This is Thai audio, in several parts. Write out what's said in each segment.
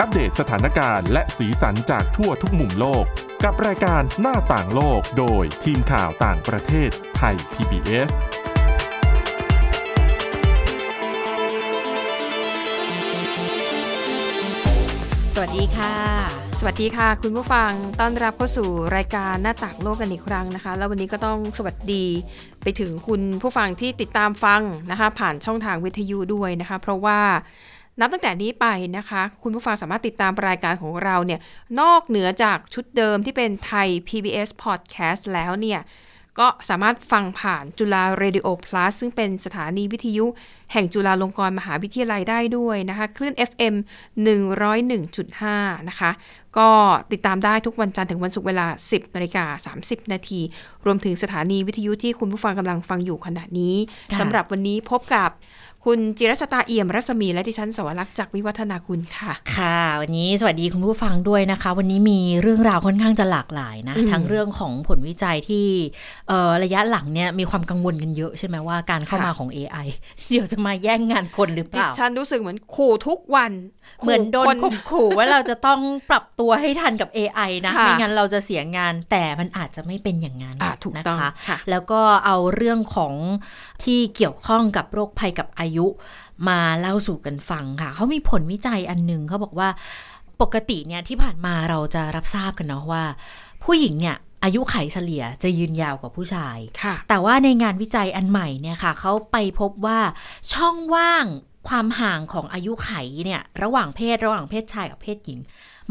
อัปเดตสถานการณ์และสีสันจากทั่วทุกมุมโลก กับรายการหน้าต่างโลกโดยทีมข่าวต่างประเทศไทย PBS สวัสดีค่ะ สวัสดีค่ะ คุณผู้ฟังต้อนรับเข้าสู่รายการหน้าต่างโลกกันอีกครั้งนะคะ แล้ววันนี้ก็ต้องสวัสดีไปถึงคุณผู้ฟังที่ติดตามฟังนะคะ ผ่านช่องทางวิทยุด้วยนะคะ เพราะว่า นับตั้งแต่นี้ไปนะคะ คุณผู้ฟังสามารถติดตามรายการของเราเนี่ยนอกเหนือจากชุดเดิมที่เป็นไทย PBS Podcast แล้วเนี่ยก็สามารถฟังผ่านจุฬา Radio Plus ซึ่งเป็นสถานีวิทยุ แห่งจุฬาลงกรณ์มหาวิทยาลัยได้ด้วยนะคะ คลื่น FM 101.5 นะคะ ก็ติดตามได้ทุกวันจันทร์ถึงวันศุกร์เวลา 10นาฬิกา30 นาที รวมถึงสถานีวิทยุที่คุณผู้ฟังกำลังฟังอยู่ขณะนี้ค่ะสำหรับวันนี้พบกับคุณจิรชตาเอี่ยมรัศมีและดิฉันสวรักษ์จากวิวัฒนาคุณค่ะ ค่ะ วันนี้สวัสดีคุณผู้ฟังด้วยนะคะ วันนี้มีเรื่องราวค่อนข้างจะหลากหลายนะอืมทั้งเรื่องของผลวิจัยที่เอ่อระยะหลังเนี่ยมีความกังวลกันเยอะใช่ไหมว่าการเข้ามาของ AI เดี๋ยวจะมาแย่งงานคนหรือเปดิล่าฉันรู้สึกเหมือนขู่ทุกวัน เหมือนโดนขู่ข่มขู่ว่าเราจะต้องปรับตัวให้ทันกับ AI นะค่ะไม่งั้นเราจะเสียงานแต่มันอาจจะไม่เป็นอย่างนั้นอะถูกต้องนะคะค่ะแล้วก็เอาเรื่องของที่เกี่ยวข้องกับโรคภัยกับอายุ มาเล่าสู่กันฟังค่ะเขามีผลวิจัยอันหนึ่งเขาบอกว่าปกติเนี่ยที่ผ่านมาเราจะรับทราบกันเนาะว่า ผู้หญิงเนี่ยอายุไขเฉลี่ยจะยืนยาวกว่าผู้ชายค่ะแต่ว่าในงานวิจัยอันใหม่เนี่ยค่ะเขาไปพบว่าช่องว่าง ความห่างของอายุไขเนี่ยระหว่างเพศระหว่างเพศชายกับเพศหญิง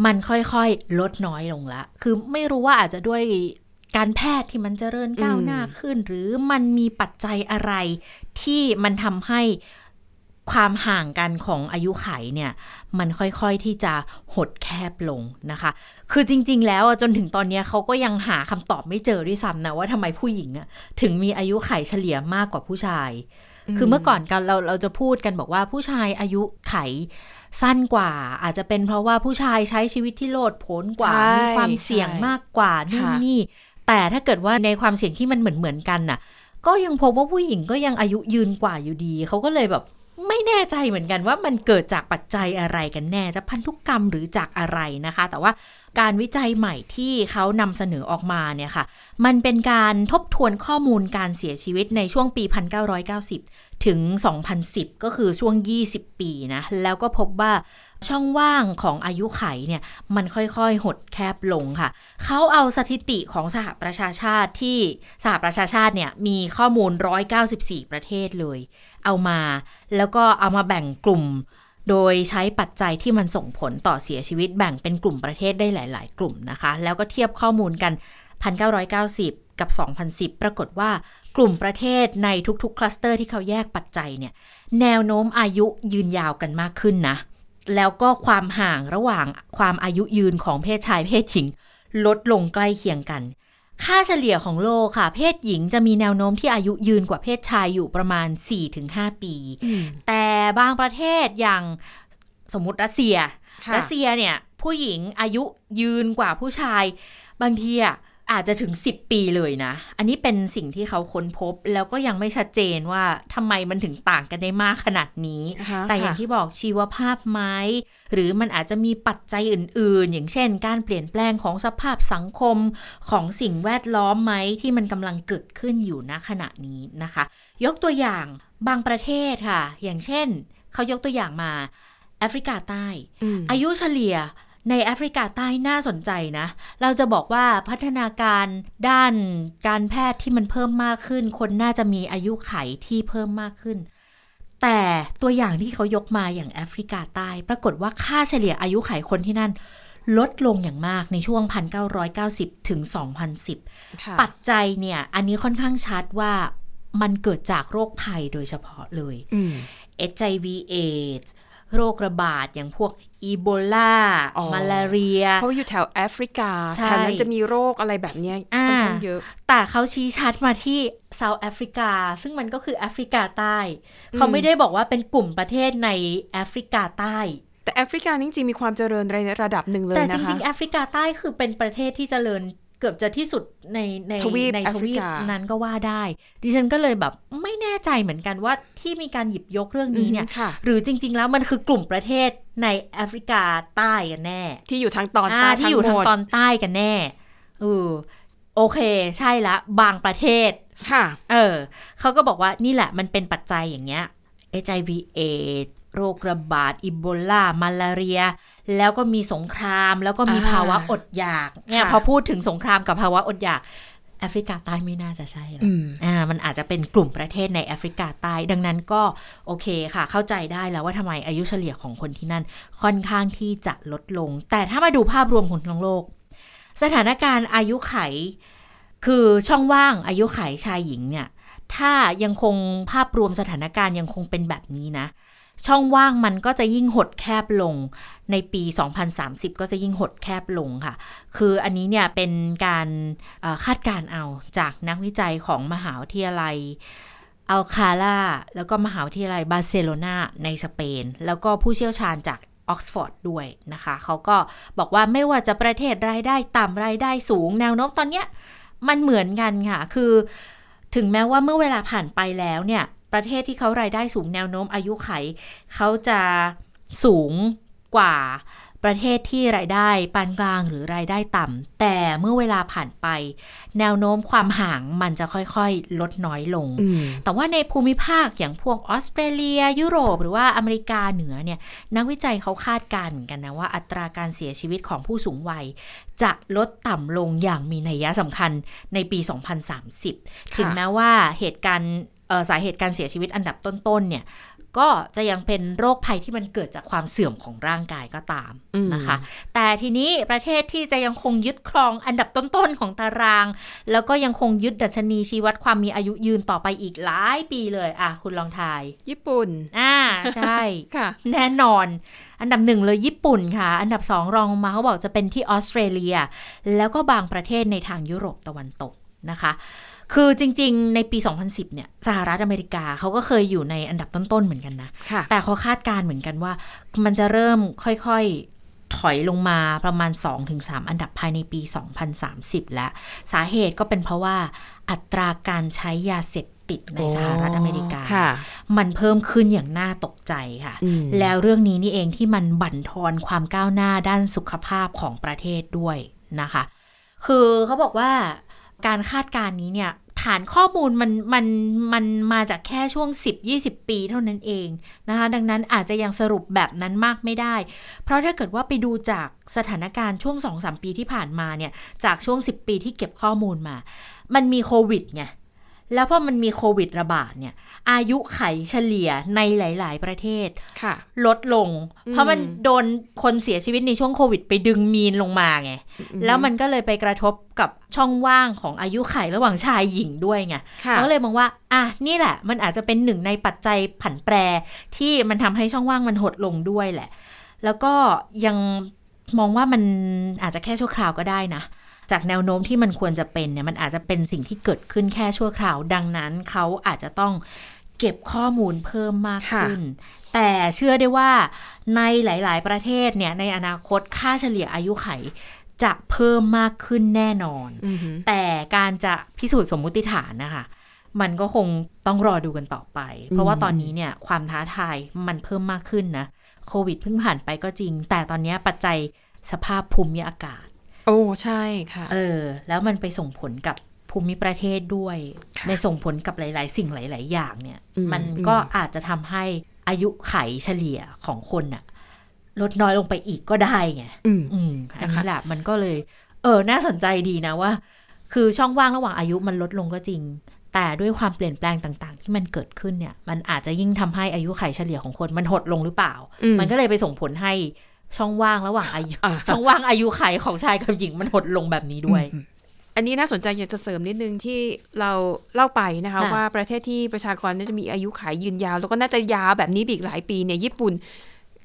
มันค่อยๆ ลดน้อยลงละ คือไม่รู้ว่าอาจจะด้วยการแพทย์ที่มันจเจริญก้าวหน้าขึ้น หรือมันมีปัจจัยอะไรที่มันทำให้ความห่างกันของอายุไขเนี่ย มันค่อยๆที่จะหดแคบลงนะคะ คือจริง ๆ แล้วอะจนถึงตอนนี้เขาก็ยังหาคำตอบไม่เจอด้วยซ้ำนะว่าทำไมผู้หญิงอะถึงมีอายุไขเฉลี่ยมากกว่าผู้ชาย คือเมื่อก่อนกันเราเราจะพูดกันบอกว่าผู้ชายอายุไขสั้นกว่า อาจจะเป็นเพราะว่าผู้ชายใช้ชีวิตที่โลดโผนกว่าใช่มีความเสี่ยงใช่มากกว่านู่นค่ะนี่ แต่ถ้าเกิดว่าในความเสี่ยงที่มันเหมือนเหมือนๆกันน่ะ ก็ยังพบว่าผู้หญิงก็ยังอายุยืนกว่าอยู่ดี เขาก็เลยแบบ ไม่แน่ใจเหมือนกันว่ามันเกิดจากปัจจัยอะไรกันแน่จะพันธุกรรมหรือจากอะไรนะคะ แต่ว่าการวิจัยใหม่ที่เขานำเสนอออกมาเนี่ยค่ะ มันเป็นการทบทวนข้อมูลการเสียชีวิตในช่วงปี 1990 ถึง 2010 ก็คือช่วง 20 ปีนะ แล้วก็พบว่าช่องว่างของอายุไขเนี่ย มันค่อยๆ หดแคบลงค่ะ เขาเอาสถิติของสหประชาชาติที่สหประชาชาติเนี่ย มีข้อมูล 194 ประเทศเลย เอามา แล้วก็เอามาแบ่งกลุ่ม โดยใช้ปัจจัยที่มันส่งผลต่อเสียชีวิตแบ่งเป็นกลุ่มประเทศได้หลาย ๆ กลุ่มนะคะ แล้วก็เทียบข้อมูลกัน 1990 กับ 2010 ปรากฏว่ากลุ่มประเทศในทุกๆ คลัสเตอร์ที่เขาแยกปัจจัยเนี่ยแนวโน้มอายุยืนยาวกันมากขึ้นนะ แล้วก็ความห่างระหว่างความอายุยืนของเพศชายเพศหญิง ลดลงใกล้เคียงกัน ค่าเฉลี่ยของโลกค่ะ เพศหญิงจะมีแนวโน้มที่อายุยืนกว่าเพศชายอยู่ประมาณ 4-5 ปี แต่บางประเทศอย่างสมมติรัสเซียค่ะรัสเซียเนี่ยผู้หญิงอายุยืนกว่าผู้ชาย บางทีอะ อาจจะถึง 10 ปีเลยนะ อันนี้เป็นสิ่งที่เขาค้นพบแล้วก็ยังไม่ชัดเจนว่าทำไมมันถึงต่างกันได้มากขนาดนี้นะคะแต่อย่างค่ะที่บอกชีวภาพไหมหรือมันอาจจะมีปัจจัยอื่น ๆ อย่างเช่น การเปลี่ยนแปลงของสภาพสังคมของสิ่งแวดล้อมไหมที่มันกำลังเกิดขึ้นอยู่ณขณะนี้นะคะ ยกตัวอย่างบางประเทศค่ะ อย่างเช่น เขายกตัวอย่างมาแอฟริกาใต้อืมอายุเฉลี่ย ในแอฟริกาใต้น่าสนใจนะ เราจะบอกว่าพัฒนาการด้านการแพทย์ที่มันเพิ่มมากขึ้น คนน่าจะมีอายุไขที่เพิ่มมากขึ้น แต่ตัวอย่างที่เขายกมาอย่างแอฟริกาใต้ ปรากฏว่าค่าเฉลี่ยอายุไขคนที่นั่น ลดลงอย่างมากในช่วง 1990 ถึง 2010ค่ะปัจจัยเนี่ย อันนี้ค่อนข้างชัดว่ามันเกิดจากโรคภัยโดยเฉพาะเลยอืม HIV AIDS โรคระบาดอย่างพวก อีโบลาอ๋อมาลาเรียเพราะว่าอยู่แถวแอฟริกาใช่แถวนั้นจะมีโรคอะไรแบบเนี้ยอ่าค่อนข้างเยอะ แต่เขาชี้ชัดมาที่ South Africa ซึ่งมันก็คือแอฟริกาใต้อืมเขาไม่ได้บอกว่าเป็นกลุ่มประเทศในแอฟริกาใต้แต่แอฟริกานี่จริงๆมีความเจริญในระดับหนึ่งเลยแต่นะคะจริงๆแอฟริกาใต้คือเป็นประเทศที่เจริญ เกือบจะที่สุดในในทวีปในแอทฟริวีปกานั้นก็ว่าได้ ดิฉันก็เลยแบบไม่แน่ใจเหมือนกันว่าที่มีการหยิบยกเรื่องนี้เนี่ยอืมค่ะหรือจริง ๆ แล้วมันคือกลุ่มประเทศในแอฟริกาใต้กันแน่ ที่อยู่ทางตอนอ่าใต้ที่อยู่ทางหมดตอนใต้กันแน่เออโอเค ใช่ละ บางประเทศ ค่ะ เออเขาก็บอกว่านี่แหละมันเป็นปัจจัยอย่างเงี้ย HIV เอดส์ โรคระบาดอิโบลามาลาเรีย แล้วก็มีสงคราม แล้วก็มีอ่าภาวะอดอยากเนี่ยค่ะพอพูดถึงสงครามกับภาวะอดอยากแอฟริกาใต้ไม่น่าจะใช่หรอกอืมอ่า มันอาจจะเป็นกลุ่มประเทศในแอฟริกาใต้ ดังนั้นก็โอเคค่ะ เข้าใจได้แล้วว่าทำไมอายุเฉลี่ยของคนที่นั่นค่อนข้างที่จะลดลง แต่ถ้ามาดูภาพรวมของทั้งโลก สถานการณ์อายุไข คือช่องว่างอายุไขชายหญิงเนี่ย ถ้ายังคงภาพรวมสถานการณ์ยังคงเป็นแบบนี้นะ ช่องว่างมันก็จะยิ่งหดแคบลง ในปี 2030 ก็จะยิ่งหดแคบลงค่ะ คืออันนี้เนี่ยเป็นการคาดการณ์เอาจากนักวิจัยของมหาวิทยาลัยอัลคาลาแล้วก็มหาวิทยาลัยบาร์เซโลนาในสเปน แล้วก็ผู้เชี่ยวชาญจากออกซฟอร์ดด้วยนะคะ เขาก็บอกว่าไม่ว่าจะประเทศรายได้ต่ำรายได้สูงแนวโน้มตอนเนี้ยมันเหมือนกันค่ะ คือถึงแม้ว่าเมื่อเวลาผ่านไปแล้วเนี่ย ประเทศที่เขารายได้สูงแนวโน้มอายุขัย เขาจะสูงกว่าประเทศที่รายได้ปานกลางหรือรายได้ต่ำแต่เมื่อเวลาผ่านไป แนวโน้มความห่างมันจะค่อยๆ ลดน้อยลงอืมแต่ว่าในภูมิภาคอย่างพวกออสเตรเลีย ยุโรป หรือว่าอเมริกาเหนือเนี่ยนักวิจัยเขาคาดการณ์เหมือนกันนะว่าอัตราการเสียชีวิตของผู้สูงวัย จะลดต่ำลงอย่างมีนัยยะสำคัญในปี 2030 ถึงแม้ว่าเหตุการณ์เอ่อ สาเหตุการเสียชีวิตอันดับต้นๆเนี่ยก็จะยังเป็นโรคภัยที่มันเกิดจากความเสื่อมของร่างกายก็ตามอืมนะคะ แต่ทีนี้ประเทศที่จะยังคงยึดครองอันดับต้นๆของตาราง แล้วก็ยังคงยึดดัชนีชี้วัดความมีอายุยืนต่อไปอีกหลายปีเลยอะคุณลองทาย ญี่ปุ่น อ่าใช่ค่ะ แน่นอน อันดับหนึ่งเลยญี่ปุ่นค่ะ อันดับสองรองลงมาเขาบอกจะเป็นที่ออสเตรเลีย แล้วก็บางประเทศในทางยุโรปตะวันตกนะคะ คือจริง ๆ ในปี 2010 เนี่ยสหรัฐอเมริกาเขาก็เคยอยู่ในอันดับต้น ๆ เหมือนกันนะค่ะแต่เขาคาดการณ์เหมือนกันว่า มันจะเริ่มค่อยๆถอยลงมาประมาณ 2-3 อันดับภายในปี 2030 แล้วสาเหตุก็เป็นเพราะว่าอัตราการใช้ยาเสพติดในสหรัฐอเมริกาค่ะมันเพิ่มขึ้นอย่างน่าตกใจค่ะอืมแล้วเรื่องนี้นี่เองที่มันบั่นทอนความก้าวหน้าด้านสุขภาพของประเทศด้วยนะคะ คือเขาบอกว่า การคาดการณ์นี้เนี่ยฐานข้อมูลมันมันมันมาจากแค่ช่วง 10-20 ปีเท่านั้นเองนะคะดังนั้นอาจจะยังสรุปแบบนั้นมากไม่ได้ เพราะถ้าเกิดว่าไปดูจากสถานการณ์ช่วง 2-3 ปีที่ผ่านมาเนี่ยจากช่วง 10 ปีที่เก็บข้อมูลมา มันมีโควิดไง แล้วพอมันมีโควิดระบาดเนี่ย อายุไขเฉลี่ยในหลาย ๆ ประเทศค่ะลดลงอืมเพราะมันโดนคนเสียชีวิตในช่วงโควิด ไปดึงมีนลงมาไง แล้วมันก็เลยไปกระทบกับช่องว่างของอายุไขระหว่างชายหญิงด้วยไงค่ะเขาก็เลยมองว่า อะ นี่แหละ มันอาจจะเป็นหนึ่งในปัจจัยผันแปร ที่มันทำให้ช่องว่างมันหดลงด้วยแหละ แล้วก็ยังมองว่ามันอาจจะแค่ชั่วคราวก็ได้นะ จากแนวโน้มที่มันควรจะเป็นเนี่ยมันอาจจะเป็นสิ่งที่เกิดขึ้นแค่ชั่วคราว ดังนั้นเขาอาจจะต้องเก็บข้อมูลเพิ่มมากขึ้น แต่เชื่อได้ว่าในหลาย ๆ ประเทศเนี่ยในอนาคตค่าเฉลี่ยอายุไขจะเพิ่มมากขึ้นแน่นอนอือหือแต่การจะพิสูจน์สมมุติฐานนะคะ มันก็คงต้องรอดูกันต่อไป เพราะว่าตอนนี้เนี่ยความท้าทายมันเพิ่มมากขึ้นนะ โควิดเพิ่งผ่านไปก็จริง แต่ตอนนี้ปัจจัยสภาพภูมิอากาศ โอ้ใช่ค่ะ เออ แล้วมันไปส่งผลกับภูมิประเทศด้วยค่ะไปส่งผลกับหลาย ๆ สิ่งหลาย ๆ อย่างเนี่ยอืมมันก็อาจจะทำให้อายุไขเฉลี่ยของคนน่ะลดน้อยลงไปอีกก็ได้ไงอืมอืมอันนะคะนี้แหละมันก็เลย เออ น่าสนใจดีนะว่า คือช่องว่างระหว่างอายุมันลดลงก็จริง แต่ด้วยความเปลี่ยนแปลงต่างๆ ที่มันเกิดขึ้นเนี่ย มันอาจจะยิ่งทำให้อายุไขเฉลี่ยของคนมันหดลงหรือเปล่าอืมมันก็เลยไปส่งผลให้ ช่องว่างระหว่างอายุอ่าช่องว่างอายุไขของชายกับหญิงมันหดลงแบบนี้ด้วย อันนี้น่าสนใจอยากจะเสริมนิดนึงที่เราเล่าไปนะคะค่ะว่าประเทศที่ประชากรน่าจะมีอายุขายยืนยาว แล้วก็น่าจะยาวแบบนี้ไปอีกหลายปีเนี่ยญี่ปุ่น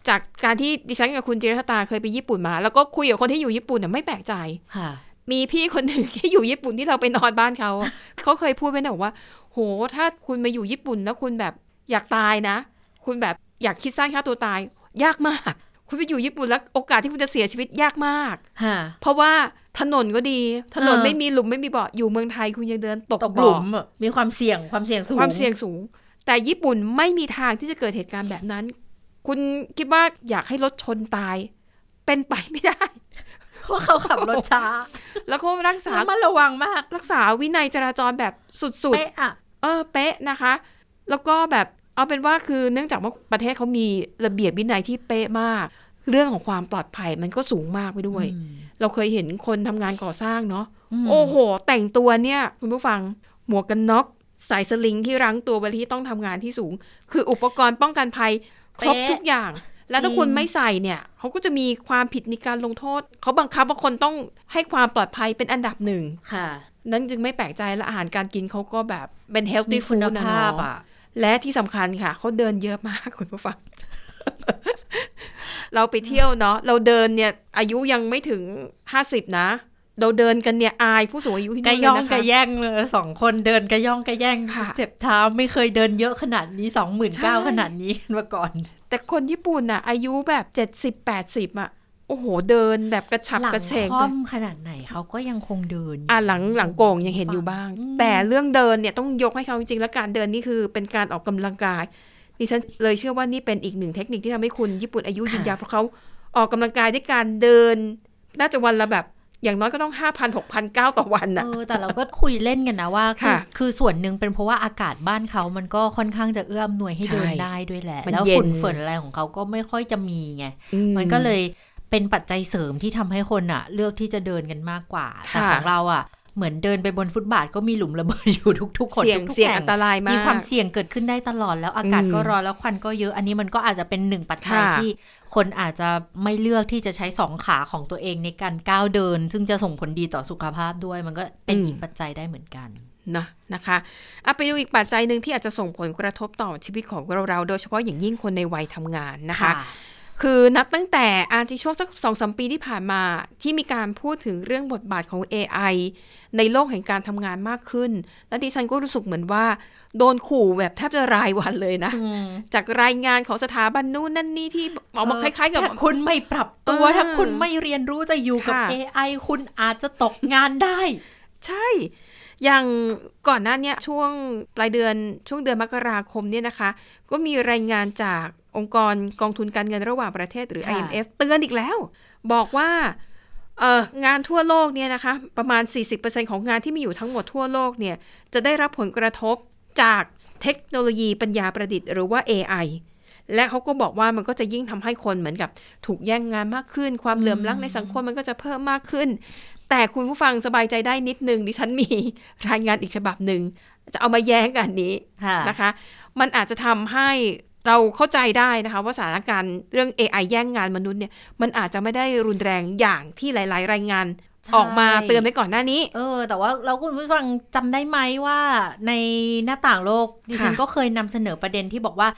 จากการที่ดิฉันกับคุณจิรชตาเคยไปญี่ปุ่นมา แล้วก็คุยกับคนที่อยู่ญี่ปุ่นเนี่ยไม่แปลกใจค่ะมีพี่คนหนึ่งที่อยู่ญี่ปุ่นที่เราไปนอนบ้านเขาอะเขาเคยพูดไว้นะบอกว่า โห ถ้าคุณมาอยู่ญี่ปุ่นแล้วคุณแบบอยากตายนะ คุณแบบอยากคิดสั้นฆ่าตัวตาย ยากมาก คุณไปอยู่ญี่ปุ่นแล้วโอกาสที่คุณจะเสียชีวิตยากมากค่ะเพราะว่าถนนก็ดี ถนนเออไม่มีหลุมไม่มีเบาะอยู่เมืองไทยคุณยังเดินตกตกหบ่ลุอมอะมีความเสี่ยงความเสี่ยงสูง ความเสี่ยงสูง แต่ญี่ปุ่นไม่มีทางที่จะเกิดเหตุการณ์แบบนั้น คุณคิดว่าอยากให้รถชนตาย เป็นไปไม่ได้เพราะเขาขับรถช้า แล้วก็รักษาระมัดระวังมาก รักษาวินัยจราจรแบบสุดเป๊ะอะๆเออ เป๊ะนะคะ แล้วก็แบบ เอาเป็นว่าคือเนื่องจากว่าประเทศเขามีระเบียบวินัยที่เป๊ะมาก เรื่องของความปลอดภัยมันก็สูงมากไปด้วย เราเคยเห็นคนทำงานก่อสร้างเนาะมโอ้โห แต่งตัวเนี่ย คุณผู้ฟังหมวกกันน็อกสายสลิงที่รั้งตัวเวลาที่ต้องทำงานที่สูง คืออุปกรณ์ป้องกันภัยครบเป๊ะทุกอย่าง แล้วถ้าจริงคุณไม่ใส่เนี่ยเขาก็จะมีความผิดมีการลงโทษเขาบังคับว่าคนต้องให้ความปลอดภัยเป็นอันดับหนึ่งค่ะ นั้นจึงไม่แปลกใจและอาหารการกินเขาก็แบบเป็นมี healthy คุ food ณนะภาพเนาะอะ และที่สำคัญค่ะเขาเดินเยอะมากคุณผู้ฟัง เราไปเที่ยวเนาะเราเดินเนี่ยอายุยังไม่ถึงห้าสิบนะ เราเดินกันเนี่ยอายผู้สูงอายุที่กระนู่นเลย่องยนะกระคะแย่งเลยสองคนเดินกระย่องกระแย่งค่ะเจ็บเท้าไม่เคยเดินเยอะขนาดนี้สองหมื่นใช่เก้าขนาดนี้มาก่อน แต่คนญี่ปุ่นน่ะ อายุแบบเจ็ดสิบแปดสิบอะ โอ้โหเดินแบบกระฉับหลังกระเฉงค่อไปมขนาดไหนเขาก็ยังคงเดิน อะหลังหลังโก่งยังเห็นอยู่บ้างมแต่เรื่องเดินเนี่ยต้องยกให้เขาจริงๆแล้วการเดินนี่คือเป็นการออกกำลังกายดิฉันเลยเชื่อว่านี่เป็นอีกหนึ่งเทคนิคที่ทำให้คุณญี่ปุ่นอายุยืนยาวเพราะเขาออกกำลังกายด้วยการเดิน น่าจะวันละแบบอย่างน้อยก็ต้องห้าพันหกพันเก้าต่อวันน่ะเออแต่เราก็คุยเล่นกันนะว่าคือค่ะคือส่วนหนึ่งเป็นเพราะว่าอากาศบ้านเขามันก็ค่อนข้างจะเอื้อมหน่วยให้ใช่เดินได้ด้วยแหละมันแล้วเย็นฝุ่นฝนอะไรของเขาก็ไม่ค่อยจะมีไงอืมันก็เลย เป็นปัจจัยเสริมที่ทำให้คนอะเลือกที่จะเดินกันมากกว่าค่ะแต่ของเราอะเหมือนเดินไปบนฟุตบาทก็มีหลุมระเบิดอยู่ทุกๆคนเสี่ยงทุกๆเสี่ยงแห่อันตรายมาก มีความเสี่ยงเกิดขึ้นได้ตลอดแล้วอากาศอืมก็ร้อนแล้วควันก็เยอะอันนี้มันก็อาจจะเป็นหนึ่งปัจจัยค่ะที่คนอาจจะไม่เลือกที่จะใช้สองขาของตัวเองในการก้าวเดิน ซึ่งจะส่งผลดีต่อสุขภาพด้วย มันก็เป็นอีกปัจจัยได้เหมือนกันนะนะคะเอาไปดูอีกปัจจัยหนึ่งที่อาจจะส่งผลกระทบต่อชีวิตของเราเราๆโดยเฉพาะอย่างยิ่งคนในวัยทำงานนะคะคื อนับตั้งแต่อาที่ช่วงสักสองสมปีที่ผ่านมา ที่มีการพูดถึงเรื่องบทบาทของ AI ในโลกแห่งการทำงานมากขึ้น และดิฉันก็รู้สึกเหมือนว่า โดนขู่แบบแทบจะรายวันเลยนะ จากรายงานของสถาบันนู่นนั่นนี่ที่ออกมาคล้ายๆกับถ้าคุณไม่ปรับตัวเออถ้าคุณไม่เรียนรู้จะอยู่กับค่ะ AI คุณอาจจะตกงานได้ ใช่ อย่างก่อนหน้าเนี้ยช่วงปลายเดือนช่วงเดือนมกราคมเนี่ยนะคะ ก็มีรายงานจากองค์กรกองทุนการเงินระหว่างประเทศหรือค่ะ IMF เตือนอีกแล้ว บอกว่าเอองานทั่วโลกเนี่ยนะคะประมาณ 40%ของงานที่มีอยู่ทั้งหมดทั่วโลกเนี่ยจะได้รับผลกระทบจากเทคโนโลยีปัญญาประดิษฐ์หรือว่า AI และเขาก็บอกว่ามันก็จะยิ่งทำให้คนเหมือนกับ ถูกแย่งงานมากขึ้น ความเหลื่อมล้ำในสังคมมันก็จะเพิ่มมากขึ้น แต่คุณผู้ฟังสบายใจได้นิดนึงดิฉันมีรายงานอีกฉบับหนึ่งจะเอามาแย้งกันนี้ค่ะนะคะ มันอาจจะทำให้เราเข้าใจได้นะคะว่าสถานการณ์เรื่อง AI แย่งงานมนุษย์เนี่ยมันอาจจะไม่ได้รุนแรงอย่างที่หลาย ๆ รายงานใช่ออกมาเตือนไว้ก่อนหน้านี้ เออ แต่ว่าเราคุณผู้ฟังจำได้ไหมว่าในหน้าต่างโลกดิฉันค่ะก็เคยนำเสนอประเด็นที่บอกว่า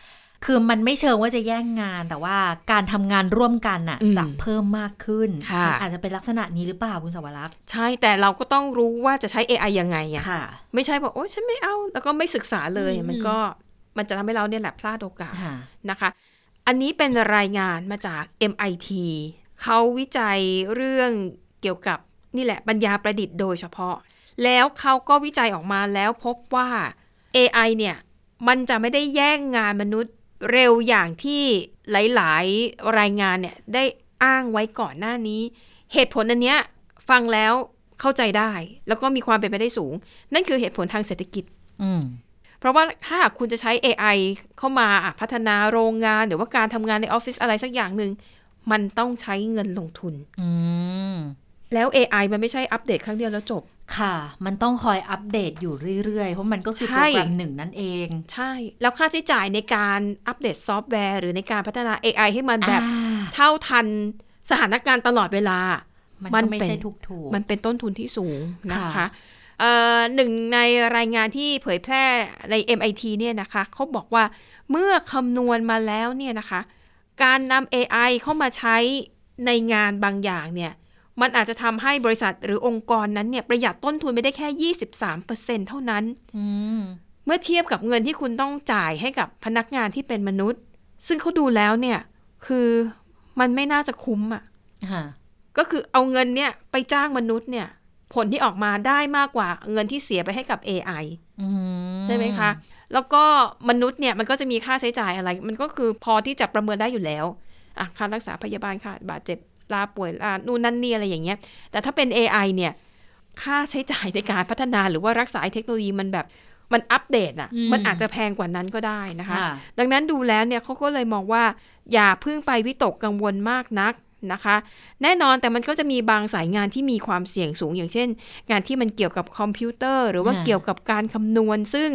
คือมันไม่เชิงว่าจะแย่งงานแต่ว่าการทำงานร่วมกันน่ะอืมจะเพิ่มมากขึ้นค่ะมันอาจจะเป็นลักษณะนี้หรือเปล่าคุณสวรักษ์ใช่แต่เราก็ต้องรู้ว่าจะใช้ AI ยังไงอะค่ะไม่ใช่บอกโอ้ฉันไม่เอาแล้วก็ไม่ศึกษาเลยอืมมันก็มันจะทำให้เราเนี่ยแหละพลาดโอกาสค่ะนะคะ อันนี้เป็นรายงานมาจาก MIT เขาวิจัยเรื่องเกี่ยวกับนี่แหละปัญญาประดิษฐ์โดยเฉพาะ แล้วเขาก็วิจัยออกมาแล้วพบว่า AI เนี่ย มันจะไม่ได้แย่งงานมนุษย์ เร็วอย่างที่หลายๆ รายงานเนี่ยได้อ้างไว้ก่อนหน้านี้ เหตุผลอันเนี้ยฟังแล้วเข้าใจได้ แล้วก็มีความเป็นไปได้สูง นั่นคือเหตุผลทางเศรษฐกิจอืมเพราะว่าถ้าหากคุณจะใช้ AI เข้ามาอะพัฒนาโรงงาน หรือว่าการทำงานในออฟฟิศอะไรสักอย่างหนึ่งมันต้องใช้เงินลงทุนอืม แล้ว AI มันไม่ใช่อัปเดตครั้งเดียวแล้วจบ ค่ะ มันต้องคอยอัปเดตอยู่เรื่อย ๆ เพราะมันก็คือใช่โปรแกรมหนึ่งนั่นเอง ใช่ แล้วค่าใช้จ่ายในการอัปเดตซอฟต์แวร์ หรือในการพัฒนา AI ให้มันแบบอ่าเท่าทันสถานการณ์ตลอดเวลา มันมันก็ไม่เป็นใช่ถูกๆมันเป็นต้นทุนที่สูงนะคะค่ะเอ่อหนึ่งในรายงานที่เผยแพร่ใน MIT เนี่ยนะคะเขาบอกว่าเมื่อคำนวณมาแล้วเนี่ยนะคะ การนำ AI เข้ามาใช้ในงานบางอย่างเนี่ย มันอาจจะทำให้บริษัทหรือองค์กรนั้นเนี่ยประหยัดต้นทุนไปได้แค่ 23%เท่านั้นอืมเมื่อเทียบกับเงินที่คุณต้องจ่ายให้กับพนักงานที่เป็นมนุษย์ ซึ่งเขาดูแล้วเนี่ย คือมันไม่น่าจะคุ้มอะค่ะ ก็คือเอาเงินเนี่ยไปจ้างมนุษย์เนี่ย ผลที่ออกมาได้มากกว่าเงินที่เสียไปให้กับ AI อืใช่ไหมคะ แล้วก็มนุษย์เนี่ยมันก็จะมีค่าใช้จ่ายอะไร มันก็คือพอที่จะประเมินได้อยู่แล้วอะค่ารักษาพยาบาลค่ะบาดเจ็บ ลาป่วยลานู่นนั่นนี่อะไรอย่างเงี้ย แต่ถ้าเป็น AI เนี่ย ค่าใช้จ่ายในการพัฒนาหรือว่ารักษาเทคโนโลยีมันแบบมันอัปเดตอะ มันอาจจะแพงกว่านั้นก็ได้นะคะค่ะดังนั้นดูแล้วเนี่ยเขาก็เลยมองว่า อย่าเพิ่งไปวิตกกังวลมากนักนะคะ แน่นอนแต่มันก็จะมีบางสายงานที่มีความเสี่ยงสูง อย่างเช่น งานที่มันเกี่ยวกับคอมพิวเตอร์ หรือว่าอ่าเกี่ยวกับการคำนวณซึ่ง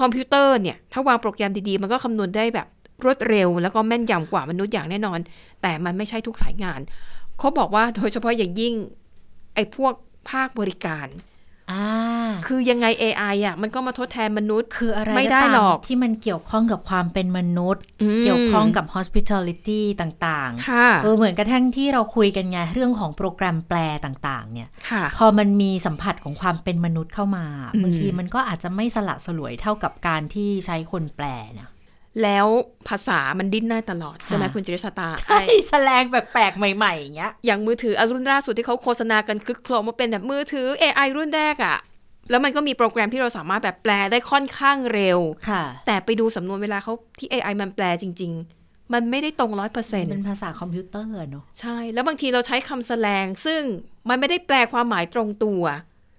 คอมพิวเตอร์เนี่ย ถ้าวางโปรแกรมดีๆ มันก็คำนวณได้แบบ รวดเร็ว แล้วก็แม่นยำกว่ามนุษย์อย่างแน่นอน แต่มันไม่ใช่ทุกสายงาน เขาบอกว่าโดยเฉพาะอย่างยิ่งไอ้พวกภาคบริการอ่าคือยังไง AI อะมันก็มาทดแทนมนุษย์คืออะไรไม่ได้ตามหรอกที่มันเกี่ยวข้องกับความเป็นมนุษย์มเกี่ยวข้องกับ hospitality ต่างค่ะๆเออเหมือนกระทั่งที่เราคุยกันไงเรื่องของโปรแกรมแปลต่างๆ เนี่ยค่ะพอมันมีสัมผัสของความเป็นมนุษย์เข้ามาอืมบางทีมันก็อาจจะไม่สละสลวยเท่ากับการที่ใช้คนแปลนะ แล้วภาษามันดิ้นได้ตลอด ใช่ไหมค่ะคุณจิริชาตา ใช่แสลงแปลกๆ ใหม่ๆอย่างเงี้ย อย่างมือถืออรุ่นล่าสุดที่เขาโฆษณากันคึกโครมว่าเป็นแบบมือถือ AI รุ่นแรกอะ่ะแล้วมันก็มีโปรแกรมที่เราสามารถแบบแปลได้ค่อนข้างเร็วค่ะแต่ไปดูสำนวนเวลาเขาที่ AI มันแปลจริง ๆ มันไม่ได้ตรงร้อยเปอร์เซ็นต์เป็นภาษาคอมพิวเตอร์อะเนอะใช่ แล้วบางทีเราใช้คำแสลง ซึ่งมันไม่ได้แปลความหมายตรงตัว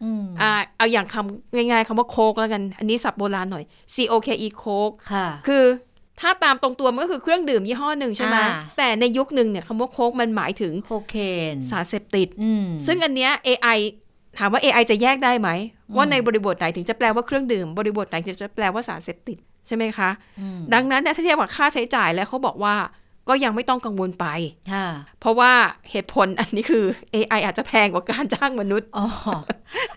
อืมอ่าเอาอย่างคำง่ายๆคำว่าโคกแล้วกัน อันนี้ศัพท์โบราณหน่อย C O K E โคกค่ะ คือถ้าตามตรงตัวมันก็คือเครื่องดื่มยี่ห้อหนึ่งใช่ไหมอ่าแต่ในยุคหนึ่งเนี่ยคำว่าโคกมันหมายถึงโคเคนสารเสพติดอืมซึ่งอันเนี้ย AI ถามว่า AI จะแยกได้ไหม ว่าในบริบทไหนถึงจะแปลว่าเครื่องดื่ม บริบทไหนถึงจะแปลว่าสารเสพติดใช่ไหมคะอืมดังนั้นเนี่ยถ้าเทียบกับค่าใช้จ่ายแล้วเขาบอกว่า ก็ยังไม่ต้องกังวลไปค่ะเพราะว่าเหตุผลอันนี้คือ AI อาจจะแพงกว่าการจ้างมนุษย์ อ๋อ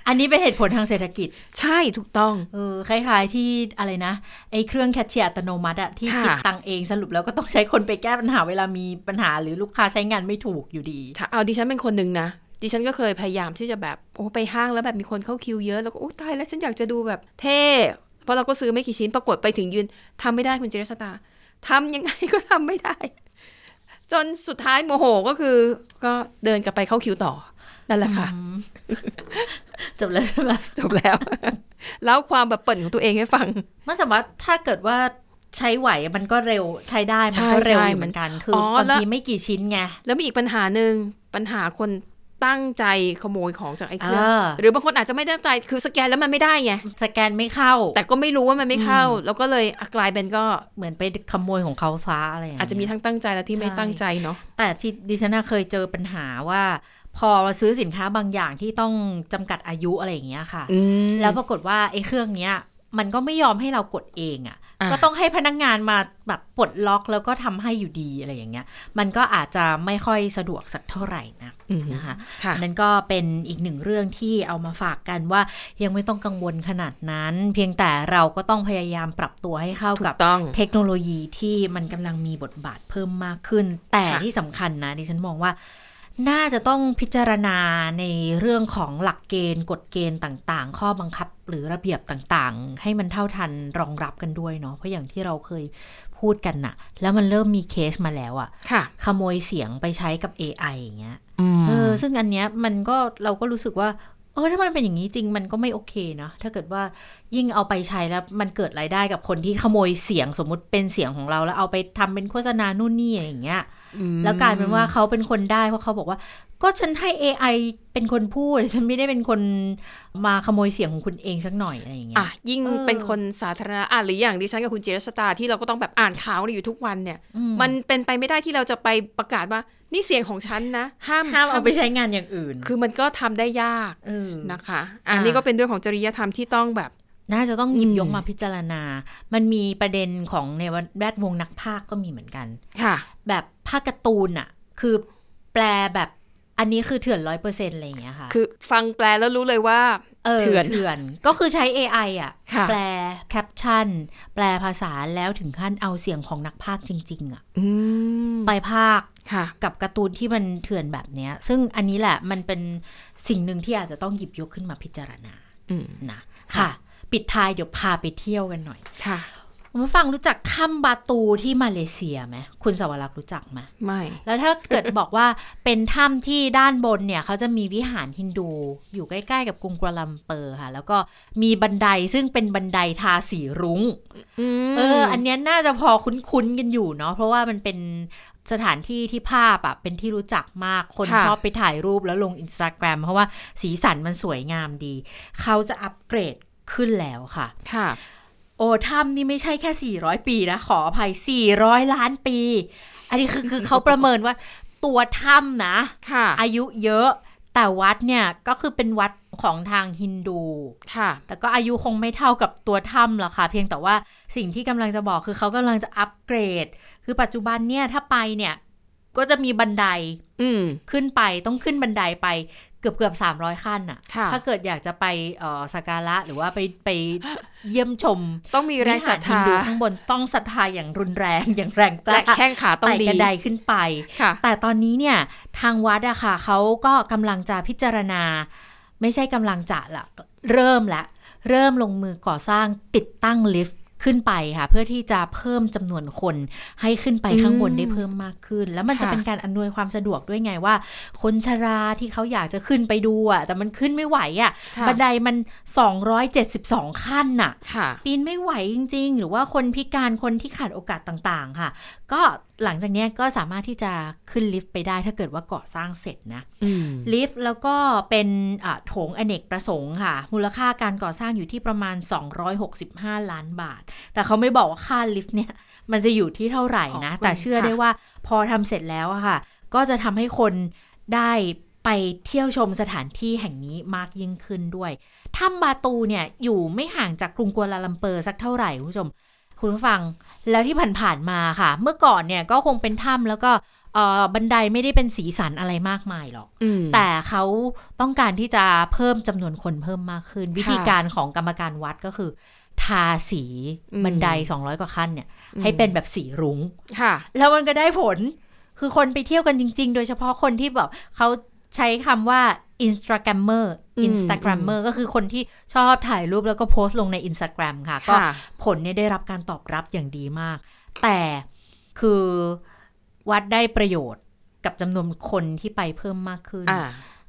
อันนี้เป็นเหตุผลทางเศรษฐกิจ ใช่ถูกต้อง เออ คล้ายๆที่อะไรนะ ไอ้เครื่องแคชเชียร์อัตโนมัติอะที่ค่ะคิดตังค์เองสรุปแล้วก็ต้องใช้คนไปแก้ปัญหาเวลามีปัญหาหรือลูกค้าใช้งานไม่ถูกอยู่ดีถ้าเอาดิฉันเป็นคนหนึ่งนะดิฉันก็เคยพยายามที่จะแบบโอ้ไปห้างแล้วแบบมีคนเข้าคิวเยอะแล้วก็โอ้ตายแล้วฉันอยากจะดูแบบเท่เพราะเราก็ซื้อไม่กี่ชิ้นปรากฏไปถึงยืนทำไม่ได้คุณเจรสตา ทำยังไงก็ทำไม่ได้ จนสุดท้ายโมโหก็คือ ก็เดินกลับไปเข้าคิวต่อ นั่นแหละค่ะ จบแล้วใช่ไหมจบแล้ว แล้วความแบบเปิ่นของตัวเองให้ฟัง มันแต่ว่าถ้าเกิดว่าใช้ไหวมันก็เร็วใช้ได้มันก็ใช่เร็วใช่อยู่เหมือนกัน คืออ๋อบางแล้วทีไม่กี่ชิ้นไง แล้วมีอีกปัญหาหนึ่งปัญหาคน ตั้งใจขโมยของจากไอ้เครื่องอ่าหรือบางคนอาจจะไม่ตั้งใจคือสแกนแล้วมันไม่ได้ไงสแกนไม่เข้า แต่ก็ไม่รู้ว่ามันไม่เข้า แล้วก็เลยอะกลายเป็นก็เหมือนไปขโมยของเขาซะอะไรอย่างอาจเงี้ยจะมีทั้งตั้งใจและที่ไม่ใช่ตั้งใจเนาะแต่ที่ดิฉันน่ะเคยเจอปัญหาว่า พอซื้อสินค้าบางอย่างที่ต้องจำกัดอายุอะไรอย่างเงี้ยค่ะแล้วปรากฏว่าไอ้เครื่องเนี้ยมันก็ไม่ยอมให้เรากดเองอะ่ะอะ ก็ต้องให้พนักงานมาแบบปลดล็อกแล้วก็ทำให้อยู่ดีอะไรอย่างเงี้ย มันก็อาจจะไม่ค่อยสะดวกสักเท่าไหร่นะอืมนะคะค่ะนั่นก็เป็นอีกหนึ่งเรื่องที่เอามาฝากกันว่ายังไม่ต้องกังวลขนาดนั้น เพียงแต่เราก็ต้องพยายามปรับตัวให้เข้าถูกับกต้องเทคโนโลยีที่มันกำลังมีบทบาทเพิ่มมากขึ้น แต่ค่ะที่สำคัญนะดิฉันมองว่า น่าจะต้องพิจารณาในเรื่องของหลักเกณฑ์ กฎเกณฑ์ต่างๆ ข้อบังคับหรือระเบียบต่างๆ ให้มันเท่าทันรองรับกันด้วยเนาะเพราะอย่างที่เราเคยพูดกันน่ะ แล้วมันเริ่มมีเคสมาแล้วอะค่ะ ขโมยเสียงไปใช้กับ AI อย่างเงี้ยอืมเออซึ่งอันเนี้ยมันก็เราก็รู้สึกว่า เออถ้ามันเป็นอย่างนี้จริงมันก็ไม่โอเคนะถ้าเกิดว่ายิ่งเอาไปใช้แล้วมันเกิดรายได้กับคนที่ขโมยเสียงสมมุติเป็นเสียงของเรา แล้วเอาไปทำเป็นโฆษณานู่นนี่อย่างเงี้ยแล้วกลายเป็นว่าเขาเป็นคนได้เพราะเขาบอกว่า ก็ฉันให้ AI เป็นคนพูดฉันไม่ได้เป็นคนมาขโมยเสียงของคุณเองสักหน่อยอะไรอย่างเงี้อะยยิ่งเออเป็นคนสาธารณะอะหรืออย่างดิฉันกับคุณเจรสตาที่เราก็ต้องแบบอ่านข่าวอยู่ทุกวันเนี่ยอืมันเป็นไปไม่ได้ที่เราจะไปประกาศว่านี่เสียงของฉันนะ ห้ามห้ามเอาไปใช้งานอย่างอื่น คือมันก็ทำได้ยากเออนะคะ อันนี้ก็เป็นเรื่องของจริยธรรมที่ต้องแบบ น่าจะต้องหยิบอืมยกมาพิจารณา มันมีประเด็นของในแวดวงนักพากย์ก็มีเหมือนกันค่ะ แบบภาคการ์ตูนอะคือแปลแบบอันนี้คือเถื่อนร้อยเปอร์เซ็นต์อะไรอย่างเงี้ยค่ะ คือฟังแปลแล้วรู้เลยว่าเออเถื่อนเถื่อน ก็คือใช้ AI อะค่ะ แปลแคปชั่น แปลภาษาแล้วถึงขั้นเอาเสียงของนักพากย์จริง ๆ อะอืมไปพากย์ค่ะ กับการ์ตูนที่มันเถื่อนแบบเนี้ย ซึ่งอันนี้แหละมันเป็นสิ่งหนึ่งที่อาจจะต้องหยิบยกขึ้นมาพิจารณาอืมนะค่ะ ปิดท้ายเดี๋ยวพาไปเที่ยวกันหน่อยค่ะคุณผู้ฟังรู้จักถ้ำบาตูที่มาเลเซียไหมคุณสวรักษ์รู้จักไหมไม่ แล้วถ้าเกิดบอกว่าเป็นถ้ำที่ด้านบนเนี่ยเขาจะมีวิหารฮินดู อยู่ใกล้ๆกับกรุงกัวลาลัมเปอร์ค่ะ แล้วก็มีบันไดซึ่งเป็นบันไดทาสีรุ้งเออ อันเนี้ยน่าจะพอคุ้นๆกันอยู่เนาะเพราะว่ามันเป็น สถานที่ที่ภาพอะเป็นที่รู้จักมากคนค่ะชอบไปถ่ายรูปแล้วลงอินสตาแกรมเพราะว่าสีสันมันสวยงามดี เขาจะอัปเกรดขึ้นแล้วค่ะค่ะโอ้ถ้ำนี่ไม่ใช่แค่ 400 ปีนะ ขออภัย 400 ล้านปี อันนี้คือคือเขาประเมินว่าตัวถ้ำนะค่ะอายุเยอะ แต่วัดเนี่ยก็คือเป็นวัด ของทางฮินดู ค่ะ แต่ก็อายุคงไม่เท่ากับตัวถ้ำหรอกค่ะ เพียงแต่ว่าสิ่งที่กำลังจะบอกคือเขากำลังจะอัปเกรด คือปัจจุบันเนี่ยถ้าไปเนี่ย ก็จะมีบันได อืมขึ้นไปต้องขึ้นบันไดไปเกือบเกือบสามร้อยขั้นอะค่ะถ้าเกิดอยากจะไปเอ่อสักการะหรือว่าไปไปเยี่ยมชม ต้องมีแรงศรัทวิหฮินธาดูข้างบนต้องศรัทธาอย่างรุนแรงอย่างแรงกและล้าแข้งขาต้องไต่ดีกระไดขึ้นไปค่ะแต่ตอนนี้เนี่ยทางวัดอะค่ะเขาก็กำลังจะพิจารณา ไม่ใช่กำลังจะละเริ่มละ เริ่มลงมือก่อสร้างติดตั้งลิฟต์ขึ้นไปค่ะ เพื่อที่จะเพิ่มจำนวนคนให้ขึ้นไปข้างบนอืมได้เพิ่มมากขึ้น แล้วมันจะค่ะเป็นการอำนวยความสะดวกด้วยไงว่า คนชราที่เขาอยากจะขึ้นไปดูอะแต่มันขึ้นไม่ไหวอะค่ะบันไดมัน 272 ขั้นน่ะค่ะ ปีนไม่ไหวจริง ๆ หรือว่าคนพิการคนที่ขาดโอกาสต่างๆ ค่ะ ก็หลังจากเนี้ยก็สามารถที่จะขึ้นลิฟต์ไปได้ถ้าเกิดว่าก่อสร้างเสร็จนะอืมลิฟต์แล้วก็เป็นอะโถงอเนกประสงค์ค่ะ มูลค่าการก่อสร้างอยู่ที่ประมาณ 265 ล้านบาท แต่เขาไม่บอกว่าค่าลิฟต์เนี่ย มันจะอยู่ที่เท่าไหร่นะอ๋อแต่เชื่อค่ะได้ว่าพอทำเสร็จแล้วอะค่ะ ก็จะทำให้คนได้ไปเที่ยวชมสถานที่แห่งนี้มากยิ่งขึ้นด้วยถ้ำบาตูเนี่ยอยู่ไม่ห่างจากกรุงกัวลาลัมเปอร์สักเท่าไหร่คุณผู้ชม คุณผู้ฟังแล้วที่ผ่านๆมาค่ะ เมื่อก่อนเนี่ยก็คงเป็นถ้ำแล้วก็เอ่อบันไดไม่ได้เป็นสีสันอะไรมากมายหรอกอืมแต่เขาต้องการที่จะเพิ่มจำนวนคนเพิ่มมากขึ้น วิธีการของกรรมการวัดก็คือ ทาสีอืมบันได 200 กว่าขั้นเนี่ย ให้เป็นแบบสีรุง้งค่ะแล้วมันก็ได้ผลคือคนไปเที่ยวกันจริง ๆ โดยเฉพาะคนที่แบบเขาใช้คำว่า Instagrammer อืม Instagrammer ก็คือคนที่ชอบถ่ายรูปแล้วก็โพสต์ลงใน Instagram ค่ะ ก็ค่ะผลเนี่ยได้รับการตอบรับอย่างดีมาก แต่คือวัดได้ประโยชน์กับจำนวนคนที่ไปเพิ่มมากขึ้นอ่า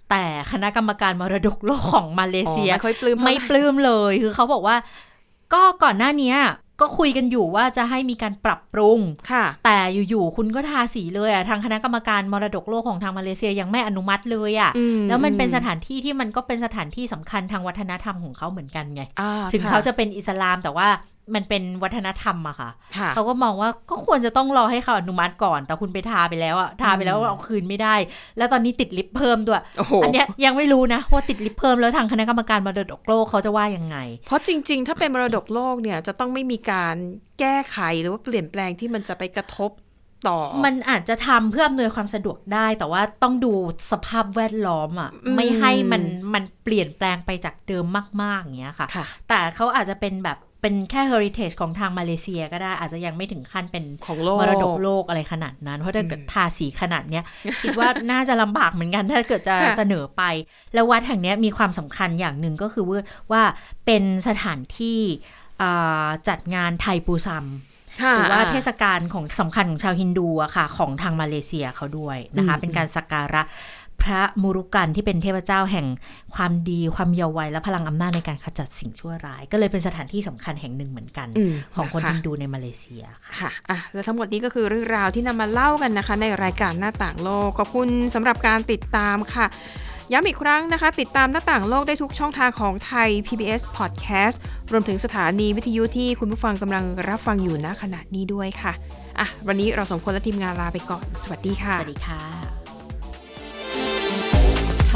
แต่คณะกรรมการมรดกโลกของมาเลอ๋อเซีย ไม่ค่อยปลื้มไม่เท่าหร่ปลื้มเลย คือเขาบอกว่า ก็ก่อนหน้าเนี้ย ก็คุยกันอยู่ว่าจะให้มีการปรับปรุง ค่ะ แต่อยู่ๆ คุณก็ทาสีเลยอะ ทางคณะกรรมการมรดกโลกของทางมาเลเซียยังไม่อนุมัติเลยอะอืแล้วมันเป็นอืสถานที่ที่มันก็เป็นสถานที่สำคัญทางวัฒนธรรมของเขาเหมือนกันไงอ่าถึงค่เขาจะเป็นอิสลามแต่ว่า มันเป็นวัฒนธรรมอะค่ะค่ะ เขาก็มองว่าก็ควรจะต้องรอให้เขาอนุมัติก่อน แต่คุณไปทาไปแล้วอะทาไปแล้วอืมเอาคืนไม่ได้ แล้วตอนนี้ติดลิฟต์เพิ่มด้วยโอ้โหอันเนี้ยยังไม่รู้นะว่าติดลิฟต์เพิ่มแล้วทางคณะกรรมการมรดกโลกเขาจะว่ายังไง เพราะจริง ๆ ถ้าเป็นมรดกโลกเนี่ยจะต้องไม่มีการแก้ไขหรือว่าเปลี่ยนแปลงที่มันจะไปกระทบต่อ มันอาจจะทำเพื่ออำนวยความสะดวกได้ แต่ว่าต้องดูสภาพแวดล้อมอะอืมไม่ให้มันมันเปลี่ยนแปลงไปจากเดิมมากๆอย่างเงี้ยค่ะค่ะแต่เขาอาจจะเป็นแบบเป็นแค่ heritage ของทางมาเลเซียก็ได้อาจจะยังไม่ถึงขั้นเป็นของโลกมรดกโลกอะไรขนาดนั้น เพราะถ้าเกิดทาสีขนาดเนี้ย คิดว่าน่าจะลำบากเหมือนกันถ้าเกิดจะค่ะเสนอไป แล้ววัดแห่งเนี้ยมีความสำคัญอย่างหนึ่งก็คือว่าว่าเป็นสถานที่อ่าจัดงานไทยปูซัมค่ะหรือว่าเทศกาลของสำคัญของชาวฮินดูอะค่ะ ของทางมาเลเซียเขาด้วยนะคะอืมเป็นการสักการะพ ระมุรุกันที่เป็นเทพเจ้าแห่งความดีความเยาว์วัยและพลังอำนาจในการขจัดสิ่งชั่วร้าย ก็เลยเป็นสถานที่สำคัญแห่งหนึ่งเหมือนกันอืมของคนนะคะฮินดูในมาเลเซียค่ะค่ะอะแล้วทั้งหมดนี้ก็คือเรื่องราวที่นำมาเล่ากันนะคะ ในรายการหน้าต่างโลกขอบคุณสำหรับการติดตามค่ะย้ำอีกครั้งนะคะ ติดตามหน้าต่างโลกได้ทุกช่องทางของไทย PBS Podcast รวมถึงสถานีวิทยุที่คุณผู้ฟังกำลังรับฟังอยู่ณขณะนี้ด้วยค่ะ อะ วันนี้เราสองคนและทีมงานลาไปก่อน สวัสดีค่ะ สวัสดีค่ะ